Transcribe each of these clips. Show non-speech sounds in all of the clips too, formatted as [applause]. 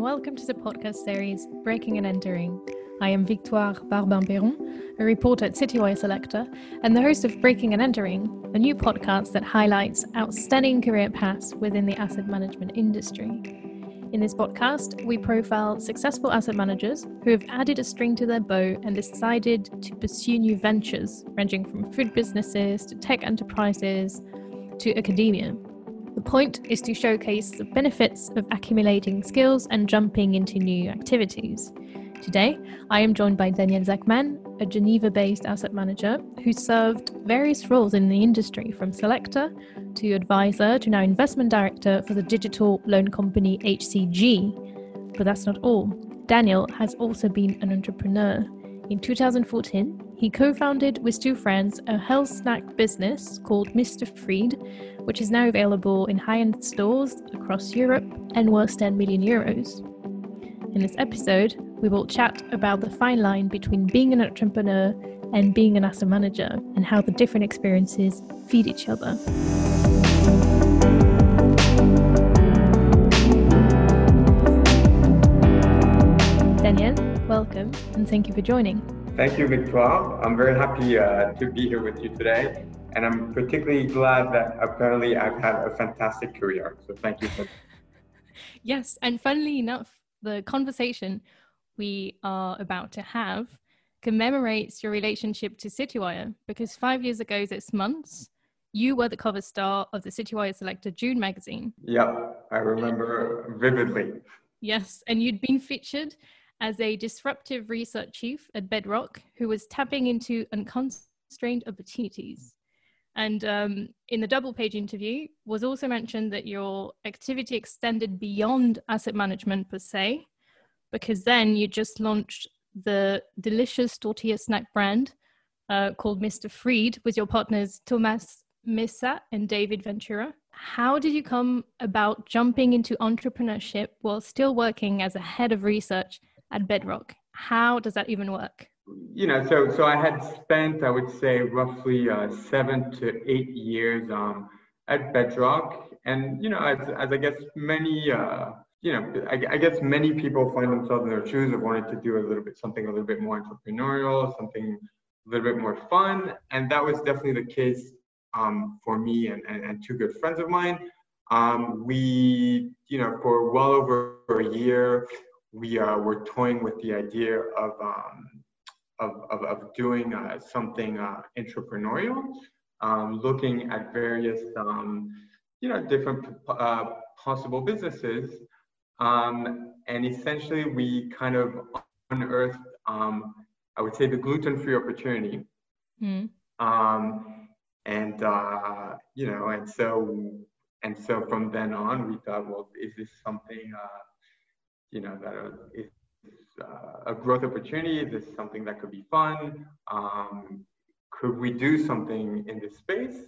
and welcome to the podcast series Breaking and Entering. I am Victoire Barbin Perron, a reporter at Citywire Selector, and the host of Breaking and Entering, a new podcast that highlights outstanding career paths within the asset management industry. In this podcast, we profile successful asset managers who have added a string to their bow and decided to pursue new ventures, ranging from food businesses to tech enterprises to academia. The point is to showcase the benefits of accumulating skills and jumping into new activities. Today, I am joined by Daniel Zachmann, a Geneva based asset manager who served various roles in the industry from selector to advisor to now investment director for the digital loan company HCG. But that's not all. Daniel has also been an entrepreneur. In 2014, he co founded with two friends a health snack business called Mr. Free'd, which is now available in high end stores across Europe and worth 10 million euros. In this episode, we will chat about the fine line between being an entrepreneur and being an asset manager and how the different experiences feed each other. And thank you for joining. Thank you, Victoire. I'm very happy uh, to be here with you today. And I'm particularly glad that apparently I've had a fantastic career. So thank you for [laughs] Yes, and funnily enough, the conversation we are about to have commemorates your relationship to Citywire because five years ago this month, you were the cover star of the Citywire Selector June magazine. Yep, I remember vividly. Yes, and you'd been featured as a disruptive research chief at Bedrock who was tapping into unconstrained opportunities. And um, in the double page interview was also mentioned that your activity extended beyond asset management per se, because then you just launched the delicious tortilla snack brand uh, called Mr. Free'd with your partners Thomas Missa and David Ventura. How did you come about jumping into entrepreneurship while still working as a head of research at Bedrock? How does that even work? You know, so so I had spent, I would say, roughly uh, seven to eight years um, at Bedrock, and you know, as, as I guess many, uh, you know, I, I, guess many people find themselves in their shoes of wanting to do a little bit something a little bit more entrepreneurial, something a little bit more fun, and that was definitely the case um, for me and, and, and, two good friends of mine. Um, we, you know, for well over a year, we uh, were toying with the idea of um, of, of, of, doing uh, something uh, entrepreneurial, um, looking at various um, you know different uh, possible businesses, um, and essentially we kind of unearthed um, I would say the gluten-free opportunity, mm. and uh, you know and so and so from then on we thought well is this something uh, you know, that is uh, a growth opportunity. Is This is something that could be fun. Um, could we do something in this space?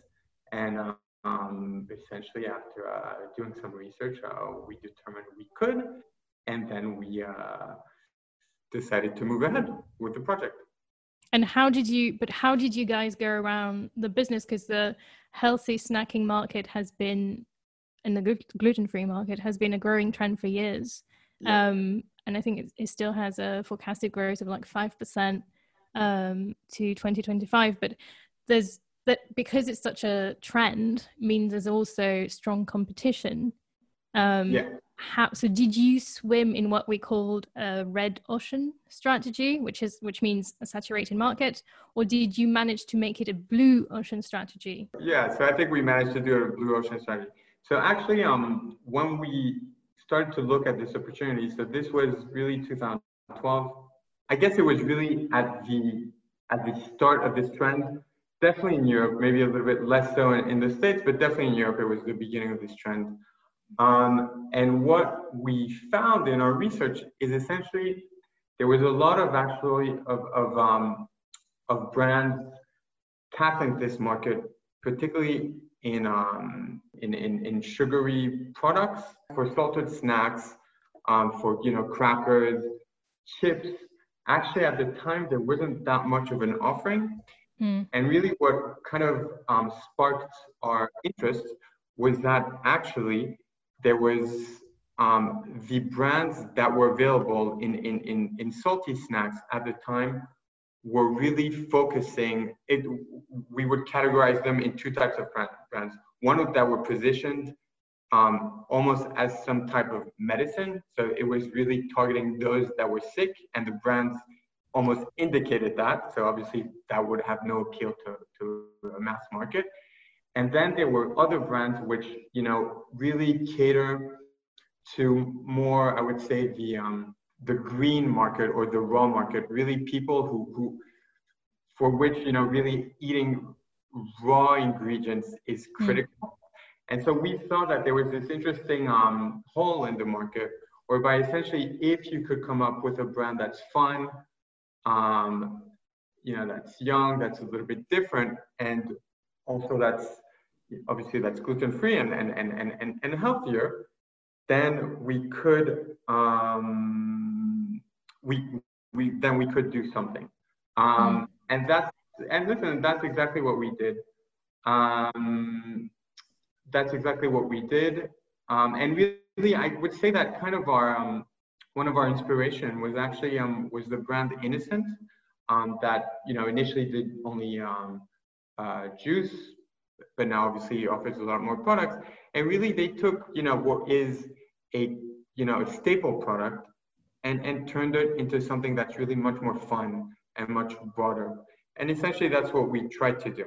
And um, essentially, after uh, doing some research, uh, we determined we could, and then we uh, decided to move ahead with the project. And how did you? But how did you guys go around the business? Because the healthy snacking market has been, and the gluten-free market has been a growing trend for years. Yeah. Um, and I think it, it, still has a forecasted growth of like 5% um, to 2025. But there's that because it's such a trend means there's also strong competition. Um, yeah. How, so did you swim in what we called a red ocean strategy, which is which means a saturated market, or did you manage to make it a blue ocean strategy? Yeah, so I think we managed to do a blue ocean strategy. So actually, um, when we started to look at this opportunity. So this was really 2012. I guess it was really at the at the start of this trend. Definitely in Europe, maybe a little bit less so in, in the States, but definitely in Europe, it was the beginning of this trend. Um, and what we found in our research is essentially there was a lot of actually of of, um, of brands tackling this market, particularly in, um, in, in, in, sugary products, for salted snacks, um, for you know crackers, chips. Actually, at the time, there wasn't that much of an offering. Mm. And really, what kind of um, sparked our interest was that actually there was um, the brands that were available in, in, in, in salty snacks at the time were really focusing it we would categorize them in two types of brands. One of that were positioned um, almost as some type of medicine. So it was really targeting those that were sick and the brands almost indicated that. So obviously that would have no appeal to, to a mass market. And then there were other brands which you know really cater to more i would say the um, the green market or the raw market, really people who, who for which, you know, really eating raw ingredients is hmm. critical. Mm. And so we saw that there was this interesting um, hole in the market whereby essentially if you could come up with a brand that's fun, um, you know, that's young, that's a little bit different, and also that's obviously that's gluten free and, and, and, and, and healthier, then we could um, we, we then we could do something. Um, and that's and listen, that's exactly what we did. Um, that's exactly what we did. Um, and really, I would say that kind of our um, one of our inspiration was actually um, was the brand Innocent um, that you know initially did only um, uh, juice, but now obviously offers a lot more products. And really, they took you know what is a you know a staple product and and turned it into something that's really much more fun and much broader. And essentially, that's what we tried to do.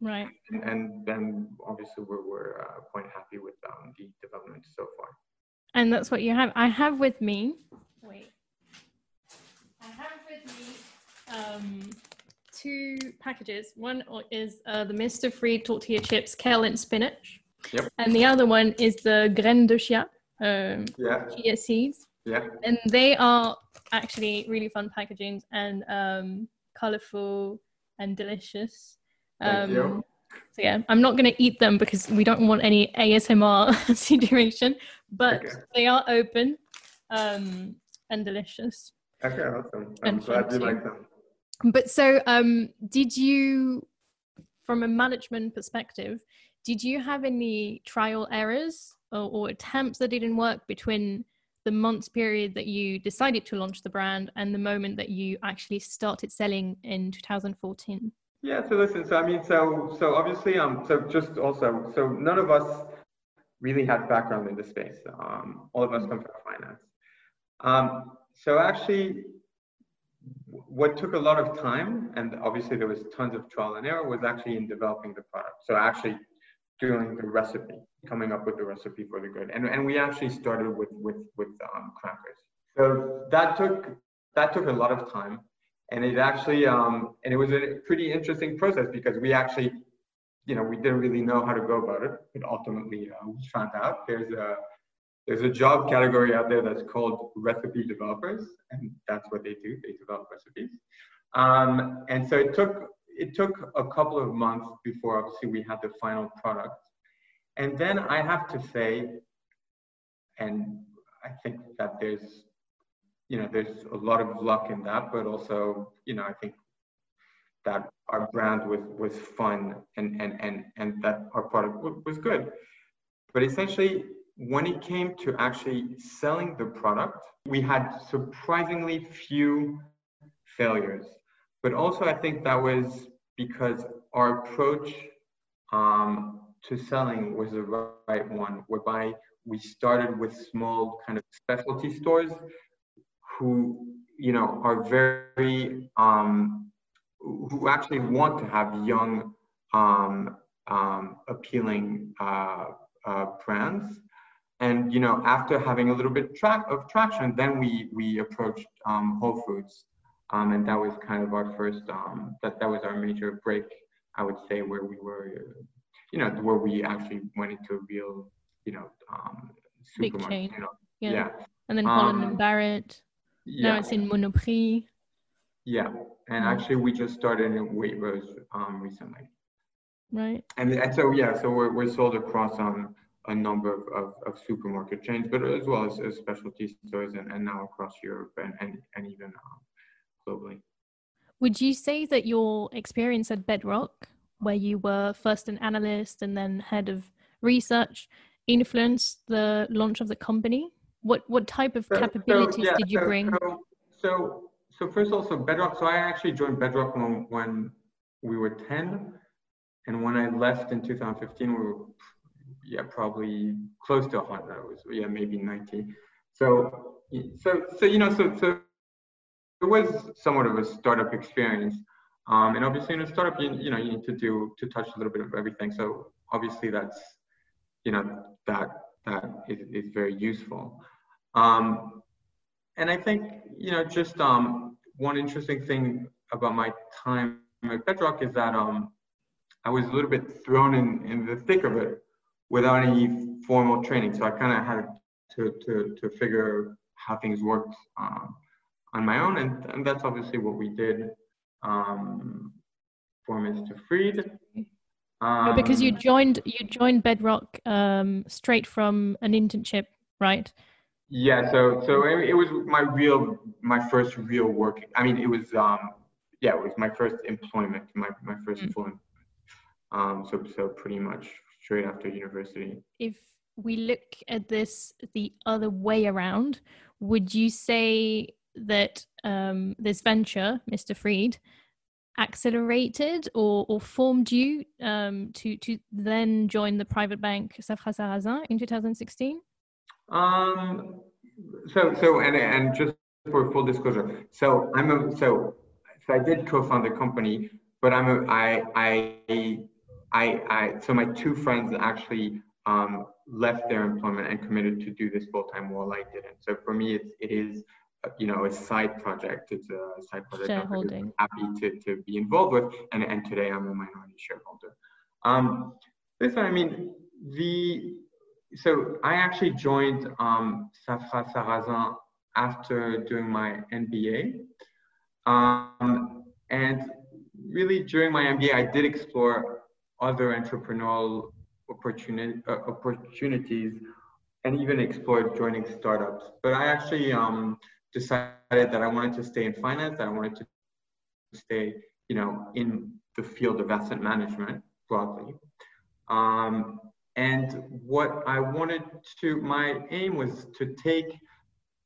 Right. And, and then obviously we're, we're uh, quite happy with um, the development so far. And that's what you have. I have with me. Wait. I have with me um, two packages. One is uh, the Mr. Free tortilla chips, kale and spinach. Yep. And the other one is the graine de chia, um, yeah. chia seeds. Yeah. And they are actually really fun packaging and um, colorful and delicious. Um, Thank you. So yeah, I'm not going to eat them because we don't want any ASMR [laughs] situation, but okay. they are open um, and delicious. Okay, awesome. I'm glad you like them. But so, um, did you, from a management perspective, did you have any trial errors or, or attempts that didn't work between the months period that you decided to launch the brand and the moment that you actually started selling in 2014? Yeah, so listen, so I mean, so so obviously, um, so just also, so none of us really had background in the space. Um, all of us come from finance. Um, so actually, what took a lot of time, and obviously there was tons of trial and error, was actually in developing the product. So actually doing the recipe, coming up with the recipe for the good. And, and we actually started with, with, with um, crackers. So that took, that took a lot of time. And it actually, um, and it was a pretty interesting process because we actually, you know, we didn't really know how to go about it. But ultimately, uh, we found out there's a, there's a job category out there that's called recipe developers, and that's what they do. They develop recipes. Um, and so it took it took a couple of months before obviously we had the final product. And then I have to say, and I think that there's, you know, there's a lot of luck in that, but also, you know, I think that our brand was was fun and and and and that our product was good. But essentially, when it came to actually selling the product, we had surprisingly few failures. But also, I think that was because our approach um, to selling was the right one, whereby we started with small kind of specialty stores who, you know, are very, um, who actually want to have young, um, um, appealing uh, uh, brands. And you know, after having a little bit tra- of traction, then we we approached um, Whole Foods um, and that was kind of our first, um, that, that was our major break, I would say, where we were, you know, where we actually went into a real, you know, um, Big chain. You know? yeah. yeah. And then Holland and um, Barrett. Yeah. Now it's in Monoprix. Yeah. And actually, we just started in Waitrose um, recently. Right. And, and so, yeah, so we're, we're sold across um, a number of, of, of, supermarket chains, but as well as, as specialty stores and, and now across Europe and, and, and even um, globally. Would you say that your experience at Bedrock, where you were first an analyst and then head of research, influenced the launch of the company? what what type of so, capabilities so, yeah, did you so, bring? So, so first of all, so Bedrock. So I actually joined Bedrock when, when we were ten, and when I left in 2015, we were yeah probably close to 100. It was yeah maybe 90. So so so you know so so it was somewhat of a startup experience. Um, and obviously in a startup, you, you know, you need to do, to touch a little bit of everything. So obviously that's, you know, that, that is, is very useful. Um, and I think, you know, just um, one interesting thing about my time at Bedrock is that um, I was a little bit thrown in, in the thick of it without any formal training. So I kind of had to, to, to figure how things worked um, on my own. And, and that's obviously what we did um, for Mr. Free'd. Um, because you joined you joined Bedrock um, straight from an internship, right? Yeah. So so it, it, was my real my first real work. I mean, it was um yeah, it was my first employment, my my 1st mm. employment. Um, so so pretty much straight after university. If we look at this the other way around, would you say that um, this venture, Mr. Free'd, accelerated or, or formed you um, to to then join the private bank Safra Sarasin in 2016? Um, so so and and just for full disclosure, so I'm a so so I did co-found the company, but I'm a I I I I so my two friends actually um, left their employment and committed to do this full time while I didn't. So for me, it's it is you know a side project. It's a side project I'm happy to, to be involved with, and, and today I'm a minority shareholder. Um, listen, I mean the so I actually joined um, Safra Sarasin after doing my MBA, um, and really during my MBA I did explore other entrepreneurial opportunity, uh, opportunities and even explored joining startups. But I actually um, decided that I wanted to stay in finance, that I wanted to stay, you know, in the field of asset management broadly. Um, and what I wanted to, my aim was to take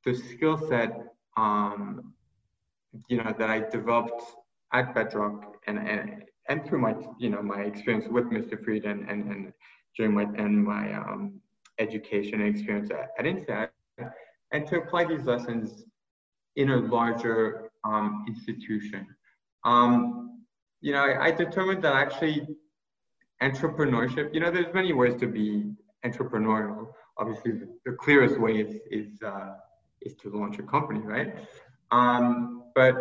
the skill set, um, you know, that I developed at Bedrock and, and, and through my, you know, my experience with Mr. Free'd and, and, and during my, and my um, education experience at, at INSEAD, and to apply these lessons in a larger um, institution. Um, you know, I, I, determined that actually entrepreneurship, you know, there's many ways to be entrepreneurial. Obviously, the, the clearest way is is uh, is to launch a company, right? Um, but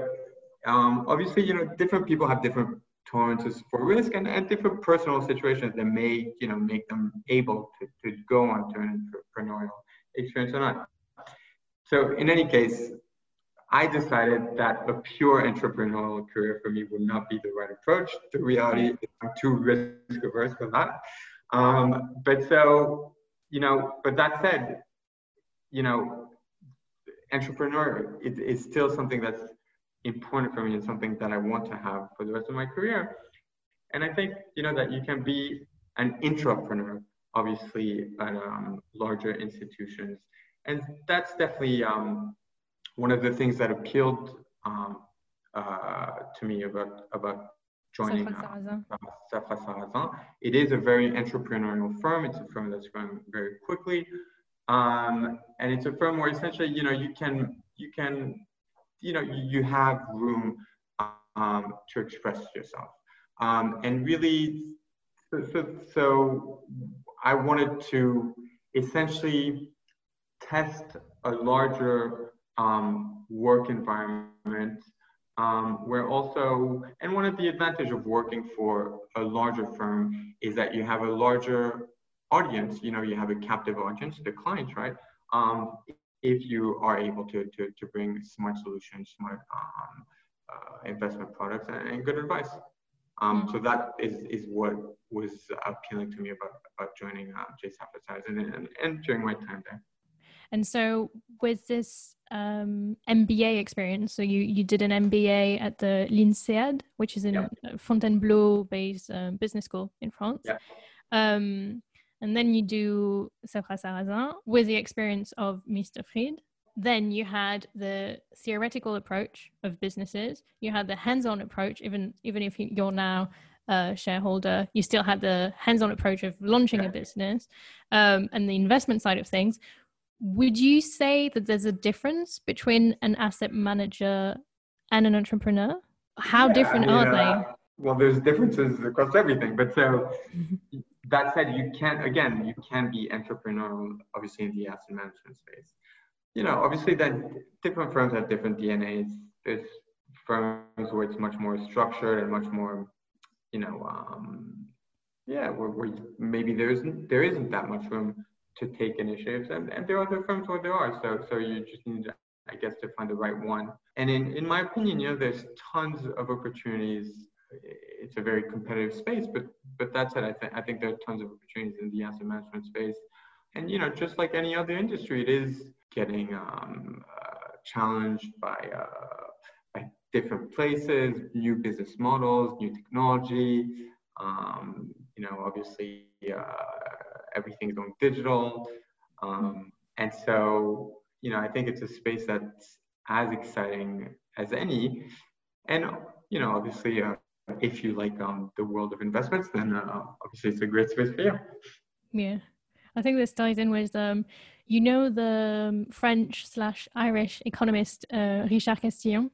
um, obviously, you know, different people have different tolerances for risk and, and different personal situations that may, you know, make them able to, to go on to an entrepreneurial experience or not. So in any case, I decided that a pure entrepreneurial career for me would not be the right approach. The reality is I'm too risk averse for that. Um, but so, you know, but that said, you know, entrepreneur is, is still something that's important for me and something that I want to have for the rest of my career. And I think, you know, that you can be an intrapreneur, obviously, at um, larger institutions. And that's definitely um, one of the things that appealed um, uh, to me about about joining Safra Sarasin. Uh, it is a very entrepreneurial firm. It's a firm that's growing very quickly, um, and it's a firm where essentially, you know, you can you can, you know, you have room um, to express yourself, um, and really, so, so, so I wanted to essentially test a larger um, work environment um, where also, and one of the advantage of working for a larger firm is that you have a larger audience, you know, you have a captive audience, the clients, right? Um, if you are able to, to, to bring smart solutions, smart um, uh, investment products and, and, good advice. Um, so that is, is what was appealing to me about, about joining uh, J. and, and, and during my time there. And so with this um, MBA experience, so you, you did an MBA at the l'INSEAD, which is in yeah. Fontainebleau based uh, business school in France. Yeah. Um, and then you do Safra Sarasin with the experience of Mr. Free'd. Then you had the theoretical approach of businesses. You had the hands-on approach, even even if you're now a shareholder, you still had the hands-on approach of launching a business um, and the investment side of things. Would you say that there's a difference between an asset manager and an entrepreneur? How yeah, different yeah. are they? Well, there's differences across everything, but so that said, you can't again, you can be entrepreneurial, obviously in the asset management space. You know, obviously, then different firms have different DNAs. There's firms where it's much more structured and much more, you know, um, yeah, where, where maybe there isn't there isn't that much room to take initiatives, and, and there are other firms where there are. So so you just need, to, I guess, to find the right one. And in in my opinion, you know, there's tons of opportunities. It's a very competitive space, but but that said, I think I think there are tons of opportunities in the asset management space. And you know, just like any other industry, it is getting um, uh, challenged by uh, by different places, new business models, new technology. Um, you know, obviously. Uh, everything's going digital. Um, and so, you know, I think it's a space that's as exciting as any. And, you know, obviously, uh, if you like um, the world of investments, then uh, obviously it's a great space for you. Yeah. I think this ties in with, um, you know, the um, French slash Irish economist uh, Richard Cantillon.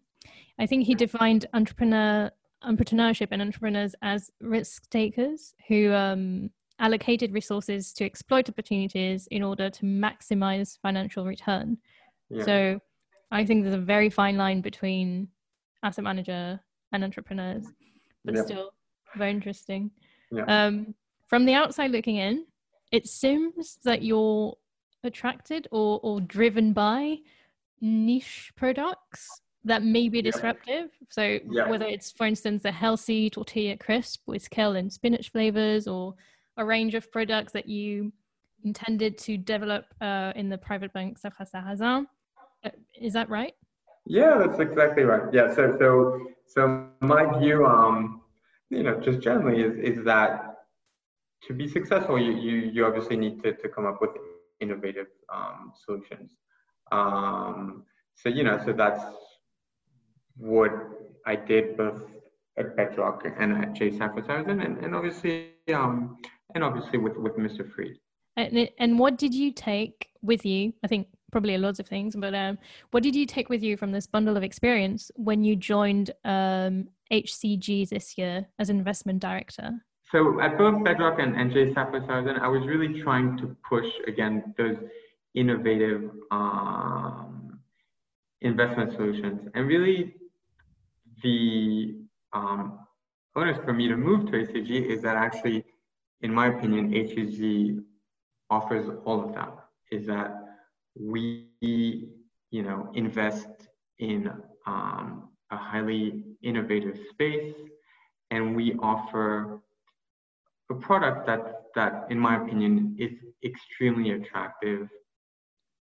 I think he defined entrepreneur entrepreneurship and entrepreneurs as risk takers who um, allocated resources to exploit opportunities in order to maximize financial return. Yeah. So I think there's a very fine line between asset manager and entrepreneurs, but yeah. still very interesting. Yeah. Um, from the outside looking in, it seems that you're attracted or, or driven by niche products that may be disruptive. So whether it's, for instance, a healthy tortilla crisp with kale and spinach flavors or a range of products that you intended to develop uh, in the private bank Safra Sarasin. Is that right? Yeah, that's exactly right. Yeah, so so so my view, um, you know, just generally is is that to be successful, you you, you obviously need to, to come up with innovative um, solutions. Um, so you know, so that's what I did both at Bedrock and at Safra Sarasin, and, and obviously um, and obviously with with Mr. Free'd. And, and what did you take with you? I think probably a lots of things, but um, what did you take with you from this bundle of experience when you joined um, HCG this year as investment director? So at both Bedrock and, and J Safra Sarasin, I was really trying to push again those innovative um, investment solutions, and really the um, bonus for me to move to HCG is that actually in my opinion, HCG offers all of that. Is that we, you know, invest in um, a highly innovative space, and we offer a product that that, in my opinion, is extremely attractive.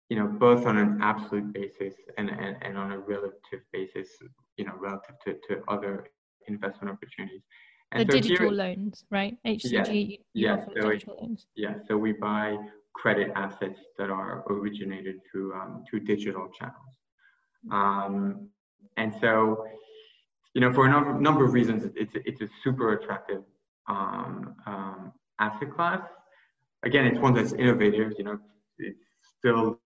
You know, both on an absolute basis and, and, and on a relative basis, you know, relative to, to other investment opportunities. And the so digital here, loans, right? HCG, yeah, yeah. So digital it, loans. Yeah, so we buy credit assets that are originated through um, through digital channels. Um, and so, you know, for a number, number of reasons, it's it's a super attractive um, um, asset class. Again, it's one that's innovative. You know, it's still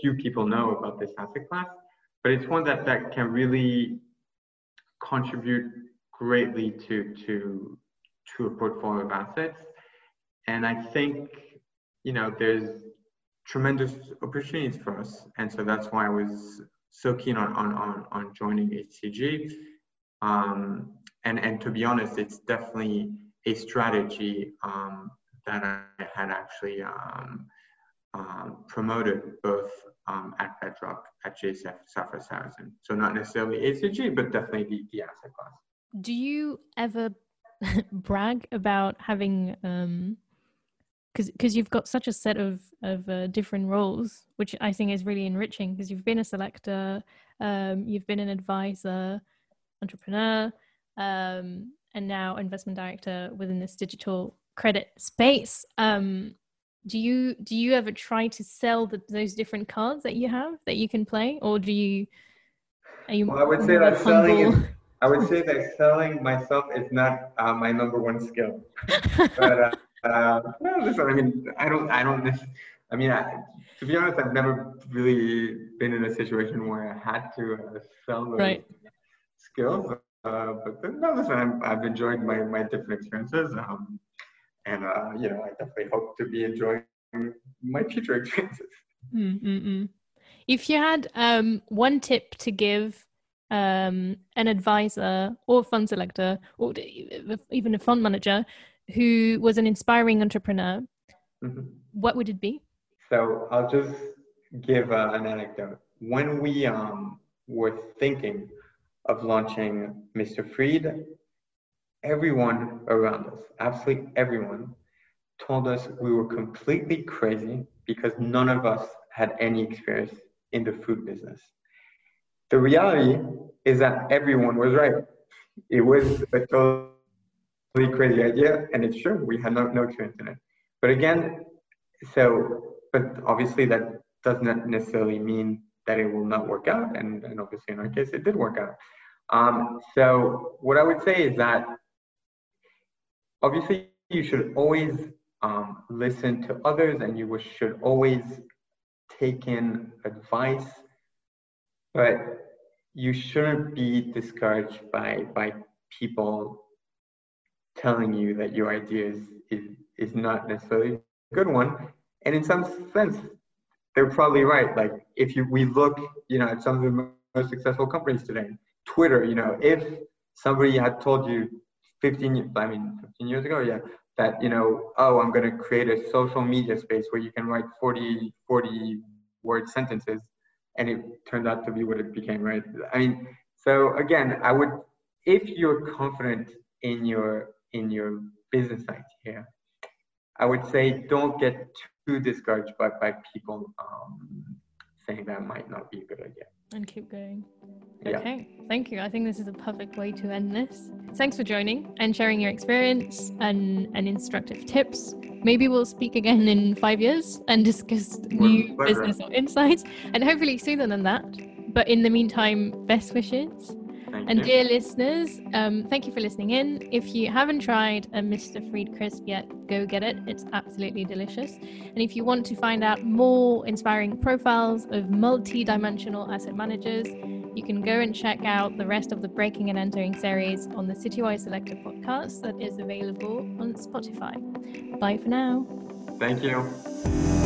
few people know about this asset class, but it's one that that can really contribute greatly to to to a portfolio of assets. And I think you know there's tremendous opportunities for us, and so that's why I was so keen on on on, on joining HCG. Um, and and to be honest, it's definitely a strategy um, that I had actually um, um, promoted both um, at Bedrock, at JSF, Safra Sarasin. So not necessarily HCG, but definitely the, the asset class do you ever [laughs] brag about having um because because you've got such a set of of uh, different roles which i think is really enriching because you've been a selector um you've been an advisor entrepreneur um and now investment director within this digital credit space um do you do you ever try to sell the, those different cards that you have that you can play, or do you? Are you well, I would say that selling is, I would say that selling myself is not uh, my number one skill. [laughs] but uh, uh, no, listen, I mean, I don't, I don't. I mean, I, to be honest, I've never really been in a situation where I had to uh, sell those right. skills. Uh, but no, listen, i have enjoyed my, my different experiences. Um, and, uh, you know, I definitely hope to be enjoying my future [laughs] experiences. Mm-mm-mm. If you had um, one tip to give um, an advisor or fund selector or even a fund manager who was an inspiring entrepreneur, mm-hmm. what would it be? So I'll just give uh, an anecdote. When we um, were thinking of launching Mr. Free'd, everyone around us, absolutely everyone, told us we were completely crazy because none of us had any experience in the food business. The reality is that everyone was right. It was a totally crazy idea, and it's true. We had no, no experience in it. But again, so, but obviously that doesn't necessarily mean that it will not work out. And, and obviously in our case, it did work out. Um, so what I would say is that obviously you should always um, listen to others and you should always take in advice, but you shouldn't be discouraged by, by people telling you that your idea is, is, is not necessarily a good one. And in some sense, they're probably right. Like if you we look, you know, at some of the most successful companies today, Twitter, you know, if somebody had told you 15, I mean, 15 years ago, yeah, that, you know, oh, I'm going to create a social media space where you can write 40, 40 word sentences, and it turned out to be what it became, right? I mean, so again, I would, if you're confident in your, in your business idea, I would say don't get too discouraged by, by people um, saying that might not be a good idea and keep going. Okay, yeah. thank you. I think this is a perfect way to end this. Thanks for joining and sharing your experience and, and instructive tips. Maybe we'll speak again in five years and discuss new business or insights, and hopefully sooner than that. But in the meantime, best wishes and dear listeners, um, thank you for listening in. If you haven't tried a Mr. Free'd crisp yet, go get it. It's absolutely delicious. And if you want to find out more inspiring profiles of multi-dimensional asset managers, you can go and check out the rest of the Breaking and Entering series on the Citywire Selector podcast that is available on Spotify. Bye for now. Thank you.